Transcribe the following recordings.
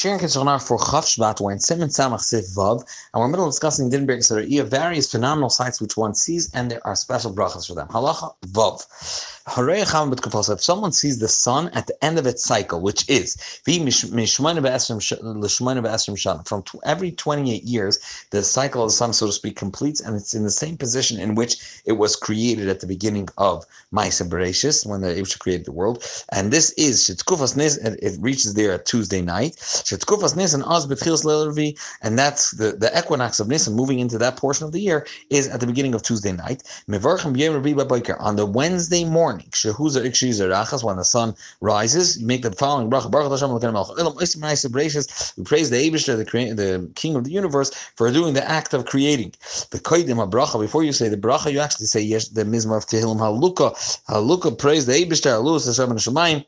Sharing Kitzchonach for Chav Shvat, we're in Siman Samach Vav, and we're middle of discussing Din Berg Saraiya, various phenomenal sites which one sees, and there are special brachas for them. Halacha Vav. If someone sees the sun at the end of its cycle, which is from every 28 years, the cycle of the sun, so to speak, completes, and it's in the same position in which it was created at the beginning of Maisa Bereshis, when the Ibsha created the world. And this is it reaches there at Tuesday night. Nis and Oz and that's the, the equinox of Nisan moving into that portion of the year is at the beginning of Tuesday night. On the Wednesday morning morning. When the sun rises, you make the following bracha. We praise the Abishter, the, the King of the universe, for doing the act of creating. The koidim bracha. Before you say the bracha, you actually say yes, the mizmar of Tehillim Haluka. Haluka praise the Abishter. Halus Hashem and Shemayim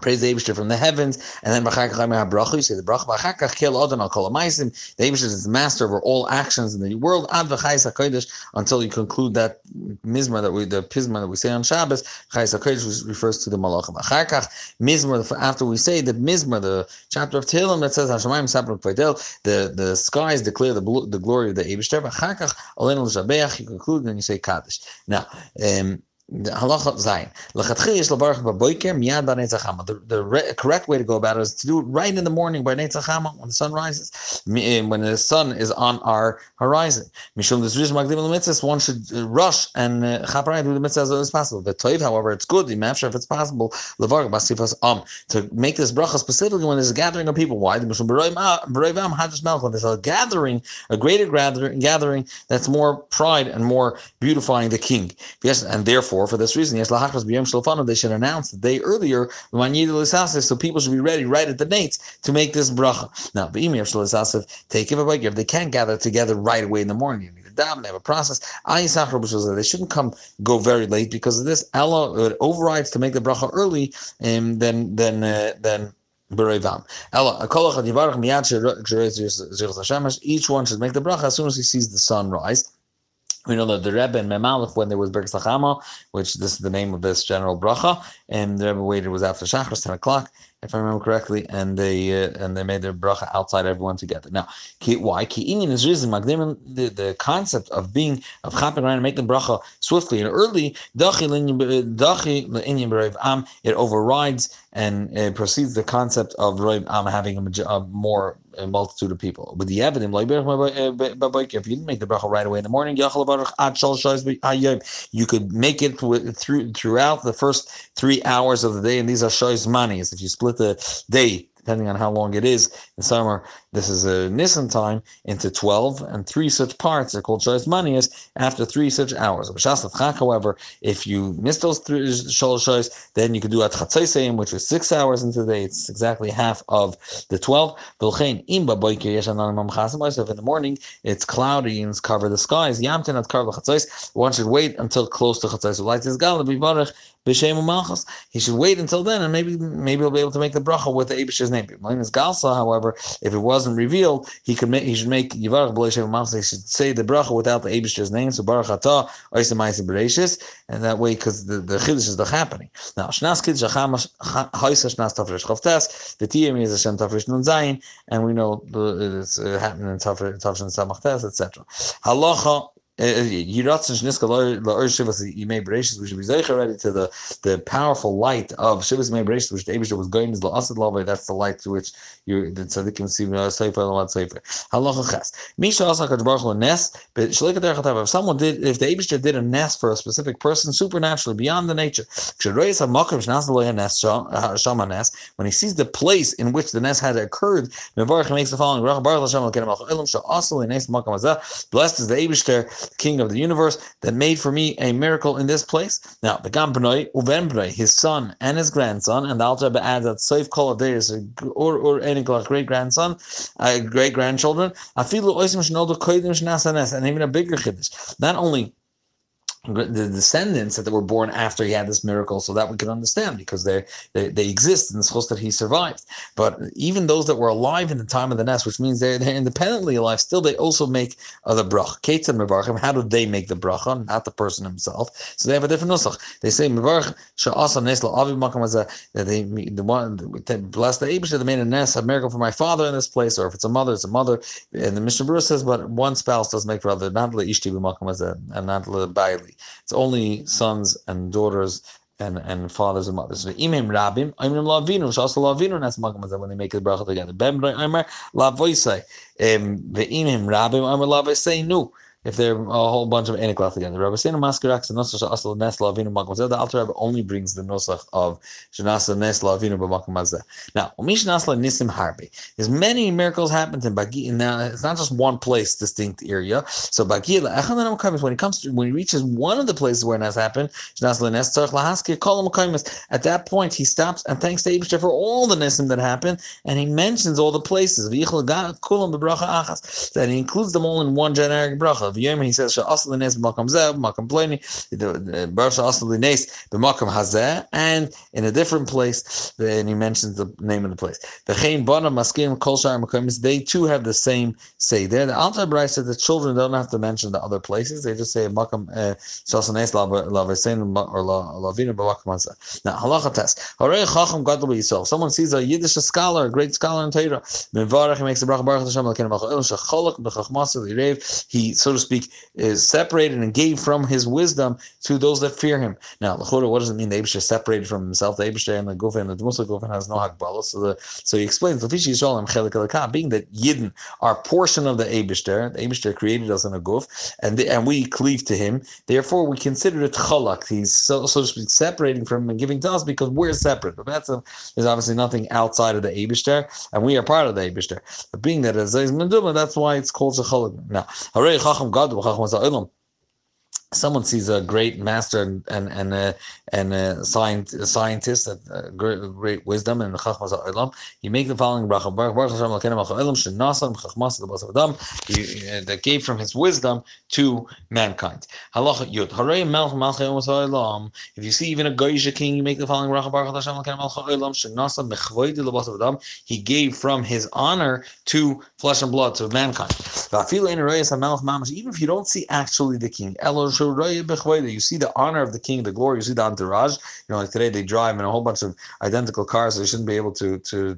praise the Abishter from the heavens, and then bracha you say the bracha b'achakach kill adam al kol The Abishter is the master over all actions in the world ad v'chayis hakodesh until you conclude that mizmar that we the pisma that we say on Shabbos chayis hakodesh refers to the malachim. Achakach mizmar after we say that mizmar the chapter of Tehillim that says Hashemayim saprak v'idel the the skies declare the the glory of the Abishter. Achakach aleinu l'shabeach you conclude and you say kaddish. Now. Um, Halacha Zayin. The, the correct way to go about it is to do it right in the morning by Netzachama when the sun rises, when the sun is on our horizon. One should uh, rush and uh, do the mitzvah as early as possible. The toiv, however, it's good. The if it's possible, to make this bracha specifically when there's a gathering of people. Why? There's a gathering, a greater gathering that's more pride and more beautifying the king. Yes, and therefore therefore, for this reason, yes, lahachas b'yom shalfanu, they should announce the day earlier, so people should be ready right at the nates to make this bracha. Now, b'imir take it if they can't gather together right away in the morning. You need to daven, have a process. They shouldn't come go very late because of this. Allah overrides to make the bracha early, and um, then then uh, then. Each one should make the bracha as soon as he sees the sun rise. We know that the Rebbe and Memalef, when there was Berg Sachama, which this is the name of this general bracha, and the Rebbe waited was after Shachar, 10 o'clock, if I remember correctly, and they uh, and they made their bracha outside everyone together. Now, why? Is the, the concept of being of chapping around and making bracha swiftly and early. It overrides and it precedes the concept of am having a, a more a multitude of people. With the evidence, if you didn't make the bracha right away in the morning, you could make it through throughout the first three hours of the day, and these are shoyz manis. If you split the day depending on how long it is. In summer, this is a Nisan time into 12, and three such parts are called Shalosh Manias after three such hours. However, if you miss those three Shalosh then you could do at Chatzaiseim, which is six hours into the day. It's exactly half of the 12. So if in the morning it's cloudy and it's cover the skies, one should wait until close to Chatzais. He should wait until then, and maybe maybe he'll be able to make the bracha with the Abish's name however, if it wasn't revealed, he could make he should make Yivarach B'Leishem Machs. He should say the bracha without the Abish's name. So Baruch Atah Oisemaisi Bereshis, and that way because the the chiddush is the happening. Now Shnas Kiddush Hachamash Haisa Shnas Tafresh Chavtes. The Tiyam is Hashem Tafresh Nun Zayin, and we know it's uh, happening in Tafresh Samachtes, etc. Halacha Uh, uh, you should be ready to the, the powerful light of Shivas Bereshis, which the Abishah was going to the Asad Lava. That's the light to which you the tzaddikim see uh, Sefer and Sefer. Halacha Ches. Misha Asa Baruch Nes. But if someone did, if the Abishah did a nest for a specific person, supernaturally beyond the nature, when he sees the place in which the nest had occurred, Mevarach makes the following: Blessed is the Abishah king of the universe, that made for me a miracle in this place. Now, the Gambnoi, Uvenbnoi, his son and his grandson, and the Alter adds that Saif Kol or or any great grandson, uh, great grandchildren, Afilu Oisim Shnoldu Koidim Shnasanes, and even a bigger chiddush. Not only the descendants that were born after he had this miracle, so that we can understand because they they, they exist in the schos that he survived. But even those that were alive in the time of the nest, which means they're, they're independently alive, still they also make uh, the brach. Kate and Mevarchim, how do they make the bracha? Not the person himself. So they have a different nusach. They say Mevarch Sha'asa Nesla Avi Makam as that they the one bless the Abish that made a nest, a miracle for my father in this place, or if it's a mother, it's a mother. And the Mishnah Berurah says, but one spouse does make for other, not le Ishti Makam as a and not le Bailey. It's only sons and daughters and, and fathers and mothers. So imim rabim, imim lavinu, shasa lavinu, that's magam when they make the bracha together. Bem imer lavoisai, um, the imim rabim, imer lavosei nu if they're a whole bunch of eniklach together. Rabbi Sena Maskarax and Nosach Asal Nes Lavinu Makom The Alter Rebbe only brings the Nosach of Shanasa Nes Lavinu B'Makom Mazeh. Now, Umish Nasla Nisim Harbi. There's many miracles happened in Bagi. Now, it's not just one place, distinct area. So Bagi when he comes to when he reaches one of the places where it has happened, Shanasa Nes Tzarch Lahaski Kolam At that point, he stops and thanks to Abishter for all the Nisim that happened, and he mentions all the places. And he includes them all in one generic bracha. V'yom he says she'asal l'nes b'makam zeh b'makam pleni the bar she'asal l'nes b'makam hazeh and in a different place and he mentions the name of the place. V'chein bana maskim kol shar makamis they too have the same say there. The Alter Bryce said the children don't have to mention the other places. They just say makam uh, she'asal l'nes la'vesein or la'avina b'makam hazeh. Now halacha test. Harei chacham gadol b'yisrael. Someone sees a Yiddish scholar, a great scholar in Torah. He makes a bracha baruch Hashem l'kenim b'chol shecholak b'chachmasa l'yirev. He so to speak, is separated and gave from his wisdom to those that fear him. Now, what does it mean? The Abishah separated from himself. The Abishah and the Gufa and the Musa Gufa has no hakbala. So the so he explains being that Yidden are portion of the Abishter. The Abishter created us in a Guf, and the, and we cleave to him. Therefore, we consider it chalak. He's so, so to speak separating from him and giving to us because we're separate. But that's a, there's obviously nothing outside of the Abishter, and we are part of the. But being that as that's why it's called a chalak. Now, Harei Chacham som God, Rahman someone sees a great master and and and a, and a scientist, a, a great, great wisdom and chachmas ha'olam, you make the following bracha: Baruch Baruch Hashem Elokeinu Malchut Shenasam Chachmas Adam uh, that gave from His wisdom to mankind. Halacha Yud Harei Melch Malchut Ha'olam. If you see even a Goyish king, you make the following bracha: Baruch Hashem Elokeinu Malchut Shenasam Mechvoid Adam. He gave from His honor to flesh and blood to mankind. Even if you don't see actually the king, Elosh you see the honor of the king, the glory. You see the entourage. You know, like today they drive in a whole bunch of identical cars, you shouldn't be able to to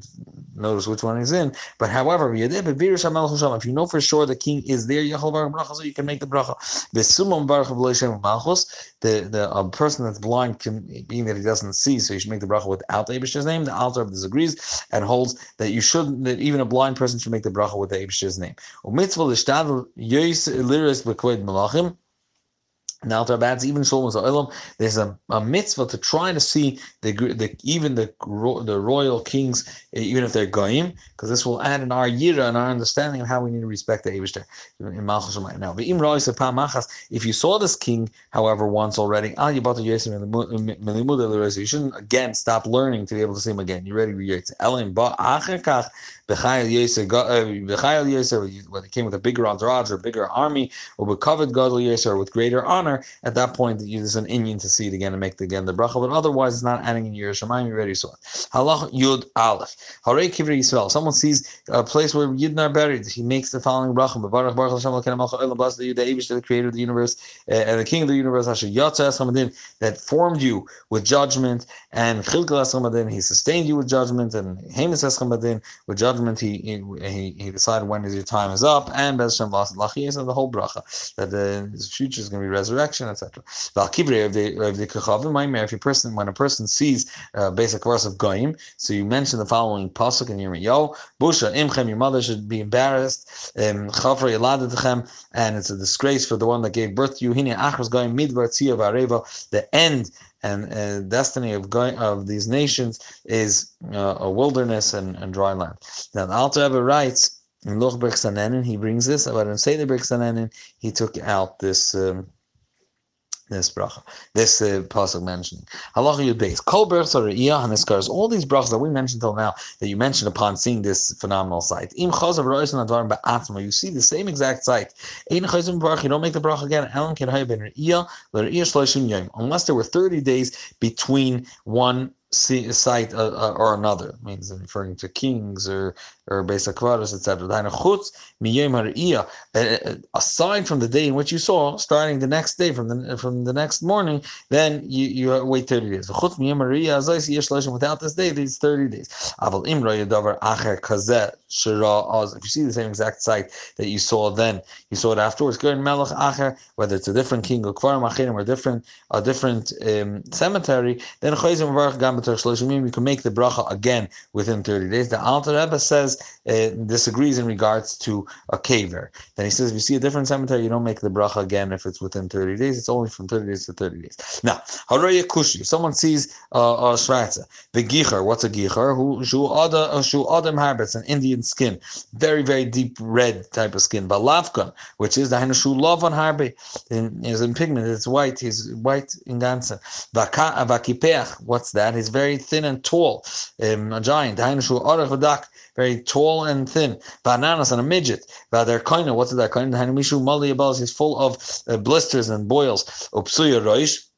notice which one he's in. But however, if you know for sure the king is there, you can make the bracha. The the a person that's blind can being that he doesn't see, so you should make the bracha without the Abish's name. The Alter disagrees and holds that you shouldn't that even a blind person should make the bracha with the Abish's name. Now, Tarbat's even Shlomo Za'ilam, there's a, a mitzvah to try to see the, the even the the royal kings, even if they're goyim, because this will add in our yira and our understanding of how we need to respect the Eibushter in Malchus Now, if you saw this king, however, once already, you shouldn't again stop learning to be able to see him again. You're ready to react. B'chayil Yosef, B'chayil Yosef, when they came with a bigger entourage or bigger army, or with covered or with greater honor, at that point there's an Indian to see it again and make the, again the bracha. But otherwise, it's not adding in Yerushalayim. You already saw it. Halach Yud Aleph. Harei Kivri Yisrael. Someone sees a place where Yidden are buried. He makes the following bracha: Baruch Baruch Hashem Elokeinu Malchut Olam. Bless the Yudavish, the Creator of the universe uh, and the King of the universe. Asher Yatsa Eschamadin that formed you with judgment, and Chilkel Eschamadin. He sustained you with judgment, and Hamas Eschamadin with judgment he he, he decided when your time is up, and Bez Hashem Lachiyas and the whole bracha that the future is going to be resurrection, etc. If a person when a person sees uh, basic verse of Goyim, so you mention the following pasuk in Yirmiyahu: Busha imchem, your mother should be embarrassed. Um, and it's a disgrace for the one that gave birth to you. Hine achras Goyim midvar The end and uh, destiny of going of these nations is uh, a wilderness and, and dry land. Now the Alter Rebbe writes in Loch Sanenin, he brings this, but in Seder Sanenin, he took out this um, this bracha, this uh, pasuk mentioning. Halacha yud beis. Kol berachas re'iyah haniskars. All these brachas that we mentioned till now, that you mentioned upon seeing this phenomenal sight. Im chazav roisin advarim ba'atma. You see the same exact sight. Ein chayzim barach. You don't make the bracha again. Elam hay ben re'iyah. Unless there were thirty days between one site uh, uh, or another. It means referring to kings or or basic kvaros, etc. Aside from the day in which you saw, starting the next day from the from the next morning, then you, you wait thirty days. Without this day, these thirty days. If you see the same exact site that you saw then, you saw it afterwards. Whether it's a different king or kvarim or different a different um, cemetery, then you can make the bracha again within 30 days. The Alter Rebbe says, uh, disagrees in regards to a caver. Then he says, if you see a different cemetery, you don't make the bracha again if it's within 30 days. It's only from 30 days to 30 days. Now, Haraya Kushi, if someone sees uh, a shratza, the gicher, what's a gicher? Who Shu Adam Harb, it's an Indian skin, very, very deep red type of skin. Balavka, which is the Hanashu Lavan Harbe, is in pigment, it's white, he's white in Gansa. Vakipeach, what's that? He's very thin and tall, um, a giant. Very tall and thin. Bananas and a midget. Their kind what's that kind? is full of uh, blisters and boils. Upsuya roish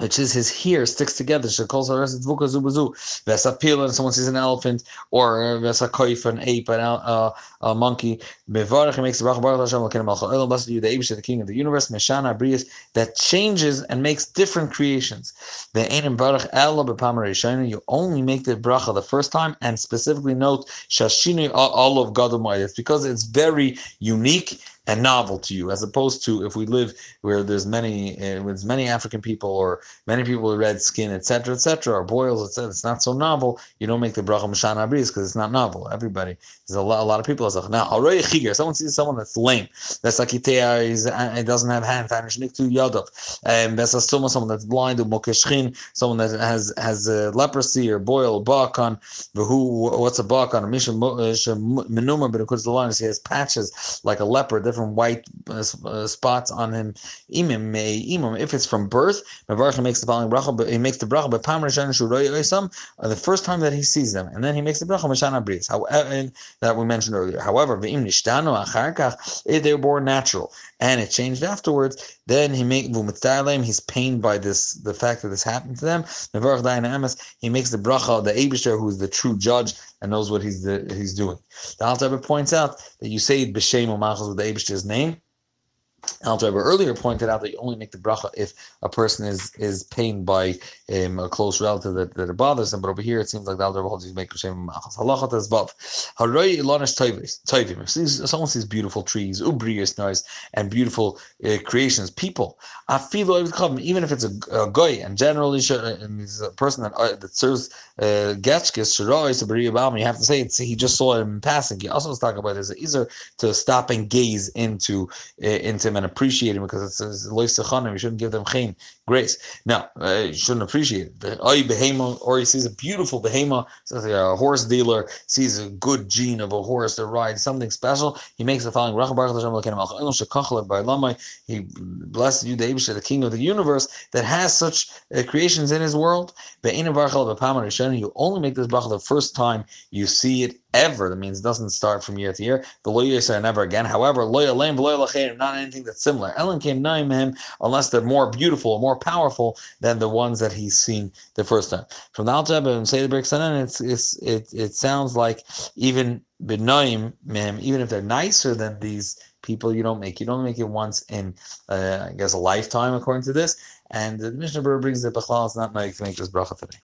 which is his hair sticks together. She calls her Zubazu. Vesapil, and someone sees an elephant, or Vesakoif, an ape, an, uh, a monkey. Bevarach, he makes the Baruch Baruch Hashem, Lakin Malcha Olam, blessed you, the Abish, the King of the universe, Meshana, Brias, that changes and makes different creations. The Einim Baruch Ella Bepamar you only make the bracha the first time, and specifically note Shashini all of God. It's because it's very unique and novel to you, as opposed to if we live where there's many, uh, there's many African people or many people with red skin, etc., etc., or boils, etc. It's not so novel. You don't make the bracha mashana abris because it's not novel. Everybody, there's a lot, a lot of people. A now, already chiger. Someone sees someone that's lame. That's like he's uh, it doesn't have hands. to yadav. And that's someone that's blind. Mokeshchin. Someone that has has uh, leprosy or boil bakon. Who? What's a bakon? A misha menuma, but of course the line, is he has patches like a leper. Different white uh, uh, spots on him. Imim, imim. If it's from birth, Mavarcha makes the following bracha, he makes the bracha, but Pam Rishan Shuroy uh, the first time that he sees them, and then he makes the bracha Mashana Bris, however, that we mentioned earlier. However, V'im Nishtanu Acharkach, if they were born natural and it changed afterwards, then he make he's pained by this the fact that this happened to them. He makes the bracha the Abishter, who is the true judge and knows what he's the, he's doing. The Alter points out that you say b'shem or with the Abishter's name, Alter earlier pointed out that you only make the bracha if a person is is pained by um, a close relative that, that it bothers them. But over here, it seems like the Alter holds you make Hashem machas. Halachat as vav. Haroi ilonish toivim. Someone sees beautiful trees, ubriyas nice and beautiful uh, creations, people, afilo even if it's a, a goy and generally and he's a person that uh, that serves getchkes shirois you have to say it's, he just saw him passing. He also was talking about there's either to stop and gaze into uh, into and appreciate him because it says lois you shouldn't give them chain grace. Now uh, you shouldn't appreciate it. Or he sees a beautiful behema, says a horse dealer sees a good gene of a horse that rides something special. He makes the following: He blesses you, the the King of the universe, that has such uh, creations in his world. You only make this bracha the first time you see it ever. That means it doesn't start from year to year. The loyal say never again. However, loyal loyal not anything that's similar. Ellen came naim him unless they're more beautiful or more powerful than the ones that he's seen the first time. From the Alter and say the Brixanen, it's it's it it sounds like even benoim mem, even if they're nicer than these people, you don't make you don't make it once in uh, I guess a lifetime according to this. And the Mishnah Berurah brings that Bechlal is not like to make this bracha today.